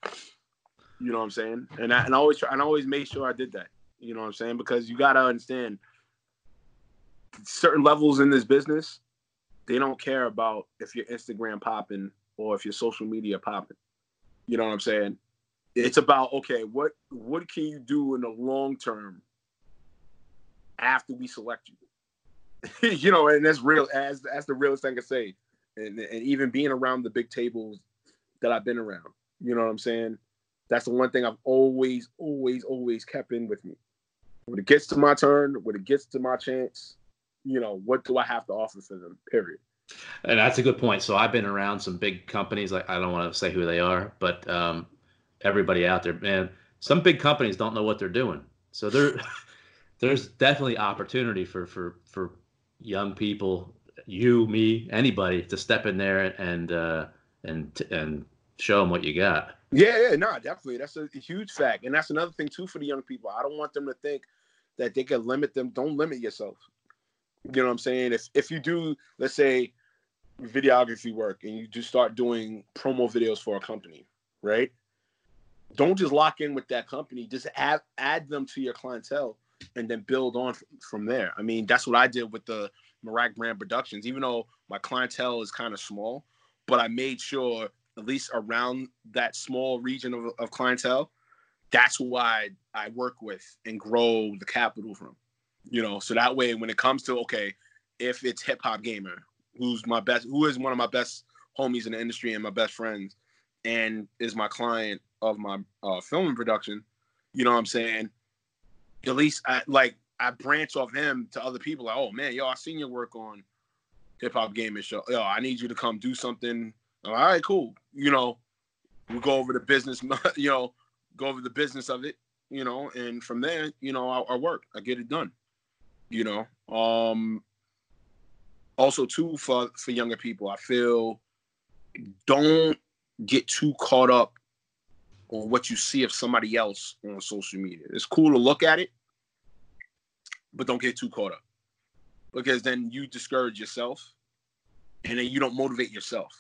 Speaker 7: You know what I'm saying? And I and I always try and I always made sure I did that. You know what I'm saying? Because you gotta understand certain levels in this business, they don't care about if your Instagram popping or if your social media popping. You know what I'm saying? It's about okay, what what can you do in the long term after we select you? [LAUGHS] you know, and that's real as that's the realest thing I can say. And and even being around the big tables that I've been around, you know what I'm saying? That's the one thing I've always, always, always kept in with me. When it gets to my turn, when it gets to my chance, you know, what do I have to offer for them? Period.
Speaker 6: And that's a good point. So I've been around some big companies. Like I don't want to say who they are, but um, everybody out there, man, some big companies don't know what they're doing. So there, [LAUGHS] there's definitely opportunity for for for young people, you, me, anybody, to step in there and uh, and and show them what you got.
Speaker 7: Yeah, yeah, no, definitely. That's a huge fact, and that's another thing too for the young people. I don't want them to think that they can limit them. Don't limit yourself. You know what I'm saying? If if you do, let's say, videography work and you just start doing promo videos for a company, right? Don't just lock in with that company. Just add add them to your clientele and then build on from there. I mean, that's what I did with the Meerak Brand Productions. Even though my clientele is kind of small, but I made sure at least around that small region of, of clientele, that's who I I work with and grow the capital from you know so that way when it comes to okay if it's hip hop gamer who's my best who is one of my best homies in the industry and my best friends and is my client of my uh, film production you know what i'm saying at least i like i branch off him to other people like oh man yo i seen your work on hip hop gaming show. Yo i need you to come do something. All right cool. You know we go over the business [LAUGHS] you know go over the business of it you know and from there you know I, I work. I get it done you know. Um also too for for younger people i feel don't get too caught up on what you see of somebody else on social media. It's cool to look at it but don't get too caught up because then you discourage yourself and then you don't motivate yourself.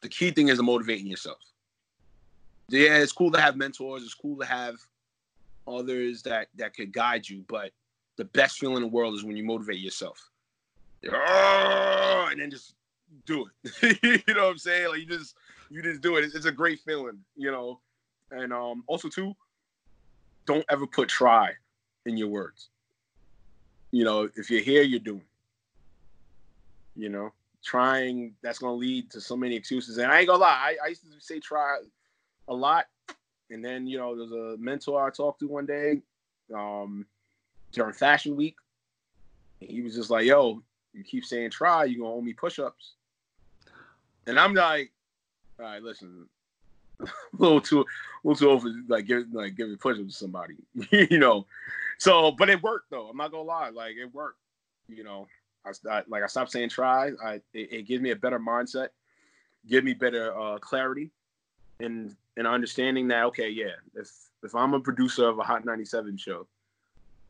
Speaker 7: The key thing is motivating yourself. Yeah it's cool to have mentors it's cool to have others that that could guide you but the best feeling in the world is when you motivate yourself. Oh, and then just do it. [LAUGHS] you know what I'm saying? Like you just you just do it. It's, it's, a great feeling, you know. And um also too, don't ever put try in your words. You know, if you're here, you're doing. You know, trying that's gonna lead to so many excuses. And I ain't gonna lie, I, I used to say try a lot. And then, you know, there's a mentor I talked to one day. Um, during Fashion Week. He was just like, "Yo, you keep saying try, you gonna owe me push-ups." And I'm like, "All right, listen, [LAUGHS] a little too, a little too over, like give, like giving push-ups to somebody, [LAUGHS] you know." So, but it worked though. I'm not gonna lie, like it worked. You know, I, I like I stopped saying try. I it, it gives me a better mindset, give me better uh, clarity, and and understanding that okay, yeah, if if I'm a producer of a Hot 97 show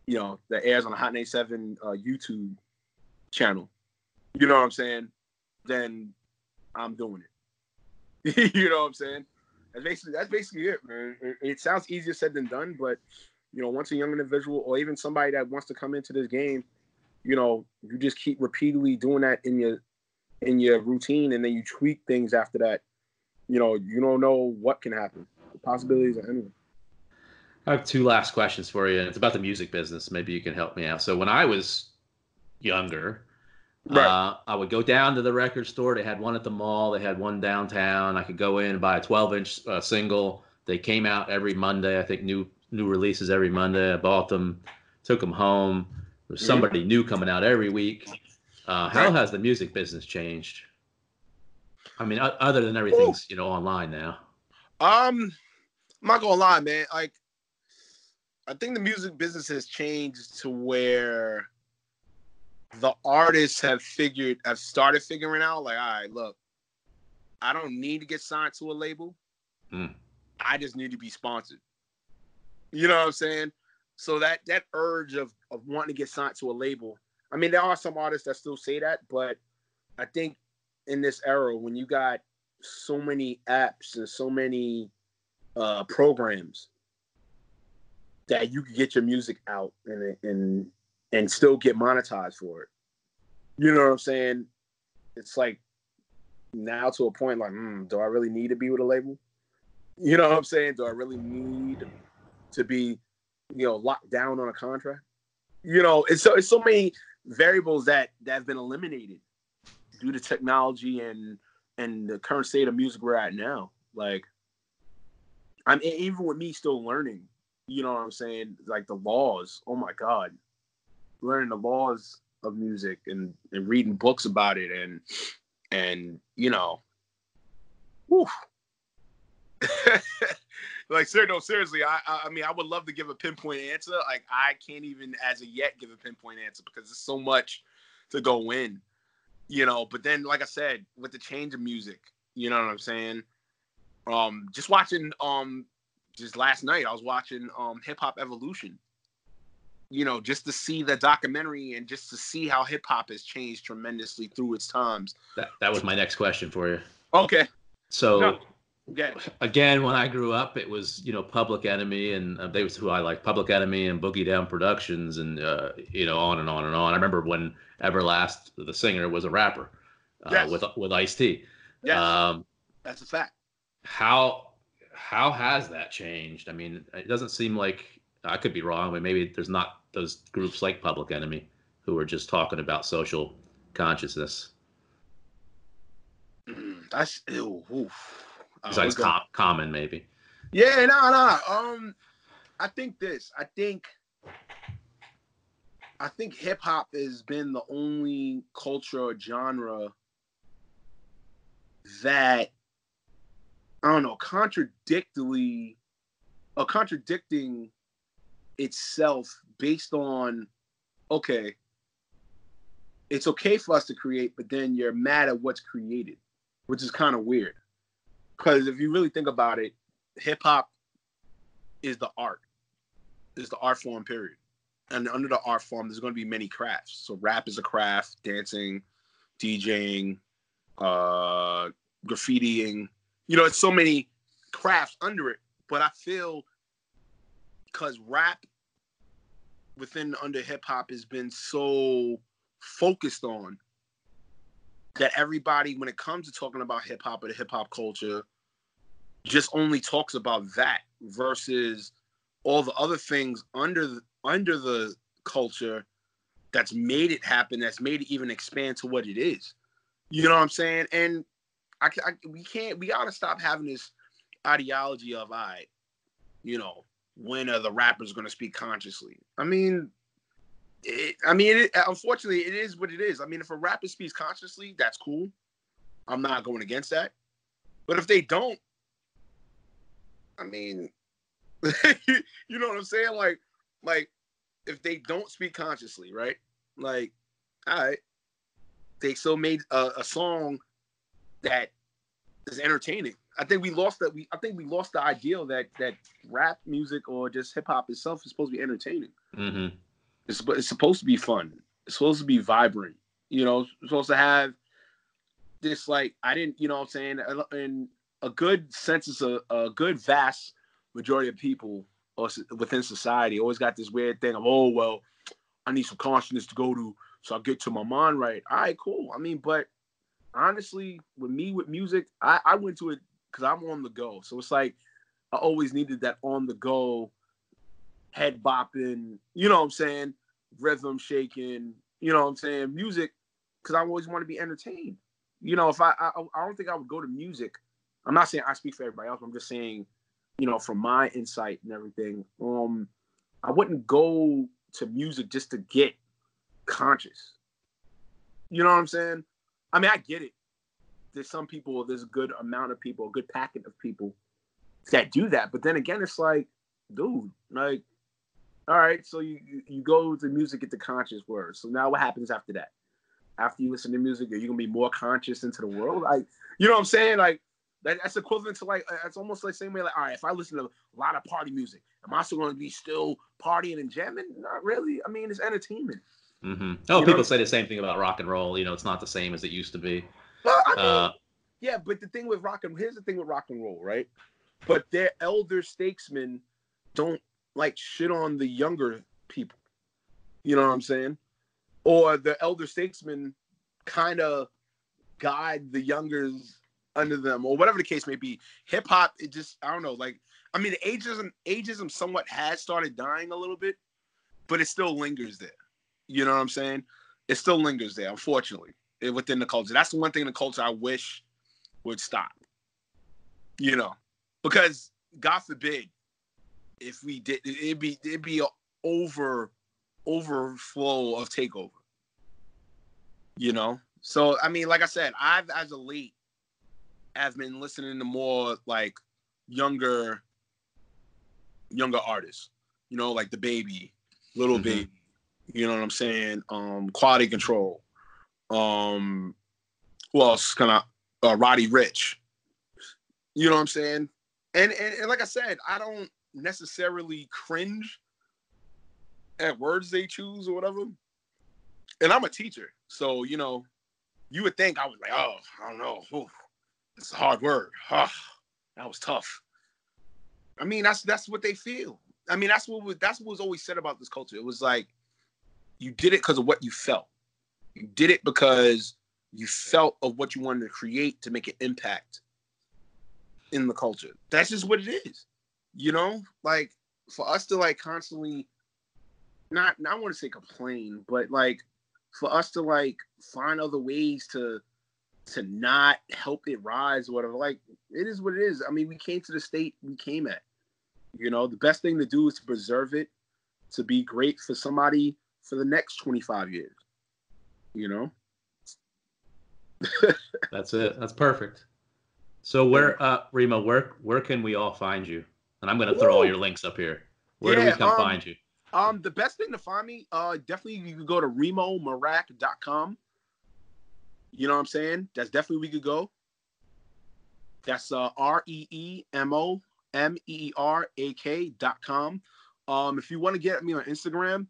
Speaker 7: you know, that airs on a Hot 97 uh, YouTube channel, you know what I'm saying? Then I'm doing it. [LAUGHS] you know what I'm saying? That's basically that's basically it, man. It, sounds easier said than done, but you know, once a young individual or even somebody that wants to come into this game, you know, you just keep repeatedly doing that in your in your routine and then you tweak things after that, you know, you don't know what can happen. The possibilities are endless.
Speaker 6: I have two last questions for you, it's about the music business. Maybe you can help me out. So when I was younger, right. uh, I would go down to the record store. They had one at the mall. They had one downtown. I could go in and buy a 12-inch uh, single. They came out every Monday. I think new new releases every Monday. I bought them, took them home. There's mm-hmm. somebody mm-hmm. new coming out every week. Uh, how has the music business changed? I mean, other than everything's you know online now.
Speaker 7: Um, I'm not gonna lie, man. Like, I think the music business has changed to where the artists have figured, have started figuring out, like, all right, look, I don't need to get signed to a label. Mm. I just need to be sponsored. You know what I'm saying? So that that urge of of wanting to get signed to a label I mean, there are some artists that still say that, but I think in this era, when you got so many apps and so many uh, programs that you can get your music out and and and still get monetized for it. You know what I'm saying? It's like now to a point like, mm, do I really need to be with a label? You know what I'm saying? Do I really need to be, you know, locked down on a contract? You know, it's so it's so many variables that that have been eliminated due to technology and and the current state of music we're at now. Like, I'm even with me still learning. You know what I'm saying? Like the laws. Oh my god, learning the laws of music and and reading books about it and and you know, whew. [LAUGHS] like sir, no, seriously. I, I mean, I would love to give a pinpoint answer. Like I can't even as of yet give a pinpoint answer because there's so much to go in, you know. But then, like I said, with the change of music, you know what I'm saying. Um, just watching um, just last night I was watching um Hip Hop Evolution. You know, just to see the documentary and just to see how hip hop has changed tremendously through its times.
Speaker 6: That that was my next question for you.
Speaker 7: Okay.
Speaker 6: So no Again. Again, when I grew up, it was you know Public Enemy, and uh, they was who I like, Public Enemy and Boogie Down Productions, and uh, you know on and on and on. I remember when Everlast, the singer, was a rapper uh, yes. with with Ice T.
Speaker 7: Yes, um, that's a fact.
Speaker 6: How how has that changed? I mean, it doesn't seem like I could be wrong, but maybe there's not those groups like Public Enemy who are just talking about social consciousness.
Speaker 7: That's ew, oof.
Speaker 6: Besides uh, com- common, maybe.
Speaker 7: Yeah, no, no. Um, I think this. I think. I think hip hop has been the only culture or genre that I don't know, contradictorily or contradicting itself based on okay, it's okay for us to create, but then you're mad at what's created, which is kind of weird. Because if you really think about it, hip hop is the art, is the art form, period. And under the art form, there's going to be many crafts. So rap is a craft, dancing, DJing, uh, graffitiing. You know, it's so many crafts under it. But I feel because rap within under hip hop has been so focused on that everybody, when it comes to talking about hip hop or the hip hop culture, just only talks about that versus all the other things under the, under the culture that's made it happen, that's made it even expand to what it is. You know what I'm saying? And I, I we can't we gotta stop having this ideology of I, you know, when are the rappers going to speak consciously? I mean, it, I mean, it, unfortunately, it is what it is. I mean, if a rapper speaks consciously, that's cool. I'm not going against that. But if they don't, I mean, [LAUGHS] you know what I'm saying? Like, like if they don't speak consciously, right? Like, all right, they still made a, a song that is entertaining. I think we lost that. We I think we lost the ideal that that rap music or just hip hop itself is supposed to be entertaining. Mm-hmm. It's it's supposed to be fun. It's supposed to be vibrant. You know, it's supposed to have this like I didn't. You know, what I'm saying, and a good census, a, a good vast majority of people within society always got this weird thing of, oh, well, I need some consciousness to go to, so I get to my mind right. All right, cool. I mean, but honestly, with me with music, I, I went to it because I'm on the go. So it's like I always needed that on the go, head bopping, you know what I'm saying, rhythm shaking, you know what I'm saying, music, because I always want to be entertained. You know, if I, I I don't think I would go to music. I'm not saying I speak for everybody else. I'm just saying, you know, from my insight and everything. Um, I wouldn't go to music just to get conscious. You know what I'm saying? I mean, I get it. There's some people, there's a good amount of people, a good packet of people that do that. But then again, it's like, dude, like, all right, so you you go to music, get the conscious words. So now what happens after that? After you listen to music, are you gonna be more conscious into the world? Like, you know what I'm saying? Like, that, that's equivalent to like, it's almost like same way. Like, all right, if I listen to a lot of party music, am I still gonna be still partying and jamming? Not really. I mean, it's entertainment.
Speaker 6: Mm-hmm. Oh, you people know? say the same thing about rock and roll. You know, it's not the same as it used to be.
Speaker 7: Well, I mean, uh, yeah, but the thing with rock and here's the thing with rock and roll, right? But their elder statesmen don't like shit on the younger people. You know what I'm saying? Or the elder statesmen kind of guide the youngers under them, or whatever the case may be. Hip hop, it just I don't know. Like I mean, ageism ageism somewhat has started dying a little bit, but it still lingers there. You know what I'm saying? It still lingers there, unfortunately, within the culture. That's the one thing in the culture I wish would stop. You know, because God forbid if we did it'd be it'd be a over overflow of takeover. You know? So I mean, like I said, I've as a late have been listening to more like younger younger artists. You know, like DaBaby, little mm-hmm. baby. You know what I'm saying? Um, quality control. Um, who else? Kind of uh, Roddy Ricch. You know what I'm saying? And, and and like I said, I don't necessarily cringe at words they choose or whatever. And I'm a teacher, so you know, you would think I was like, oh, I don't know, Ooh, it's a hard word. That was tough. I mean, that's that's what they feel. I mean, that's what was, that's what was always said about this culture. It was like you did it because of what you felt. You did it because you felt of what you wanted to create to make an impact in the culture. That's just what it is. You know, like for us to like constantly not not want to say complain, but like for us to like find other ways to to not help it rise or whatever. Like it is what it is. I mean, we came to the state we came at. You know, the best thing to do is to preserve it, to be great for somebody for the next 25 years. You know?
Speaker 6: That's it. That's perfect. So where uh Reem'o, where where can we all find you? And I'm gonna throw all your links up here. Where yeah, do we come um, find you?
Speaker 7: Um, the best thing to find me, uh, definitely you can go to reemomeerak.com. You know what I'm saying? That's definitely we could go. That's uh R E E M O M E E R A K dot com. Um, if you want to get me on Instagram,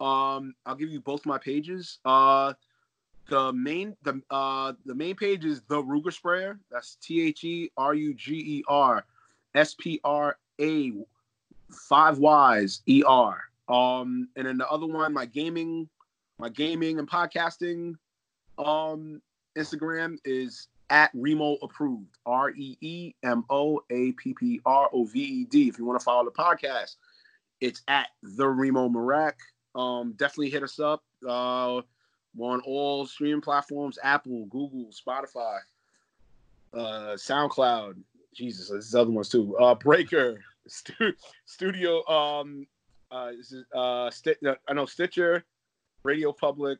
Speaker 7: um, I'll give you both my pages. Uh, the main the uh the main page is the Ruger Sprayer. That's T H E R U G E R S P R A five Y's E R. Um, and then the other one, my gaming, my gaming and podcasting um Instagram is at Reem'o approved. R E E M O A P P R O V E D. If you want to follow the podcast, it's at the Reem'o Meerak. Um, definitely hit us up. Uh, we're on all streaming platforms: Apple, Google, Spotify, uh, SoundCloud. Jesus, there's other ones too. Uh, Breaker, [LAUGHS] stu- Studio. Um, uh, uh, St- I know Stitcher, Radio Public.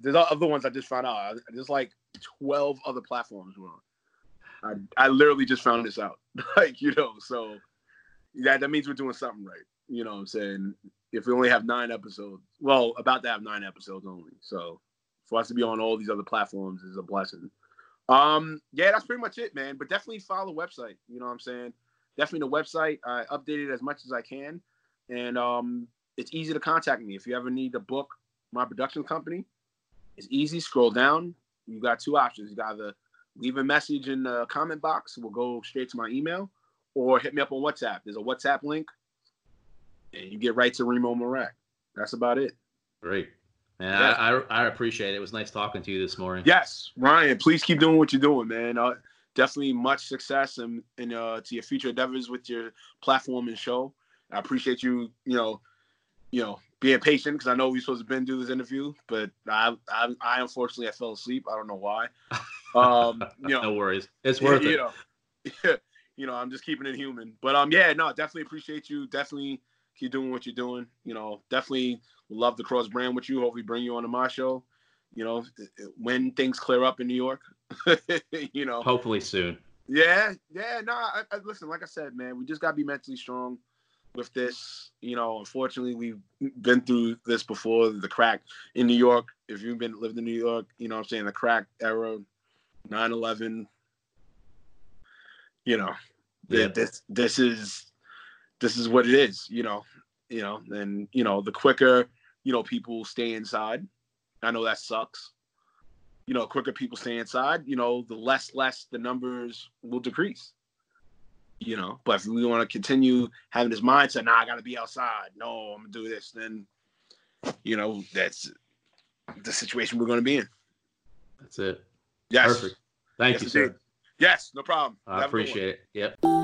Speaker 7: There's other ones I just found out. There's like 12 other platforms we're on. I, I literally just found this out. [LAUGHS] like, you know, so yeah, that means we're doing something right. You know what I'm saying? If we only have nine episodes, well, about to have nine episodes only. So for us to be on all these other platforms is a blessing. Um, yeah, that's pretty much it, man. But definitely follow the website. You know what I'm saying? Definitely the website. I update it as much as I can. And um, it's easy to contact me. If you ever need to book my production company, it's easy. Scroll down. You got two options. You got either leave a message in the comment box. We'll go straight to my email, or hit me up on WhatsApp. There's a WhatsApp link, and you get right to Reem'o Meerak. That's about it.
Speaker 6: Great. And yeah. I, I, I appreciate it. It was nice talking to you this morning.
Speaker 7: Yes, Ryan. Please keep doing what you're doing, man. Uh, definitely much success and and uh, to your future endeavors with your platform and show. I appreciate you. You know, you know, being patient because I know we supposed to been do this interview, but I, I, I unfortunately I fell asleep. I don't know why. [LAUGHS] Um, you know,
Speaker 6: no worries. It's worth
Speaker 7: you,
Speaker 6: it.
Speaker 7: You know, [LAUGHS] you know, I'm just keeping it human. But um, yeah, no, definitely appreciate you. Definitely keep doing what you're doing. You know, definitely love to cross brand with you. Hopefully, bring you on to my show. You know, when things clear up in New York. [LAUGHS] you know,
Speaker 6: hopefully soon.
Speaker 7: Yeah, yeah. No, I, I, listen. Like I said, man, we just gotta be mentally strong with this. You know, unfortunately, we've been through this before. The crack in New York. If you've been lived in New York, you know what I'm saying the crack era, 9/11. You know, yeah. this this is this is what it is. You know, you know, and you know the quicker you know people stay inside. I know that sucks. You know, quicker people stay inside. You know, the less less the numbers will decrease you know. But if we want to continue having this mindset, now nah, I got to be outside. No, I'm gonna do this. Then, you know, that's the situation we're going to be in.
Speaker 6: That's it.
Speaker 7: Yes.
Speaker 6: Perfect. Thank yes, you, sir.
Speaker 7: Yes, no problem.
Speaker 6: I Have appreciate it. Yep.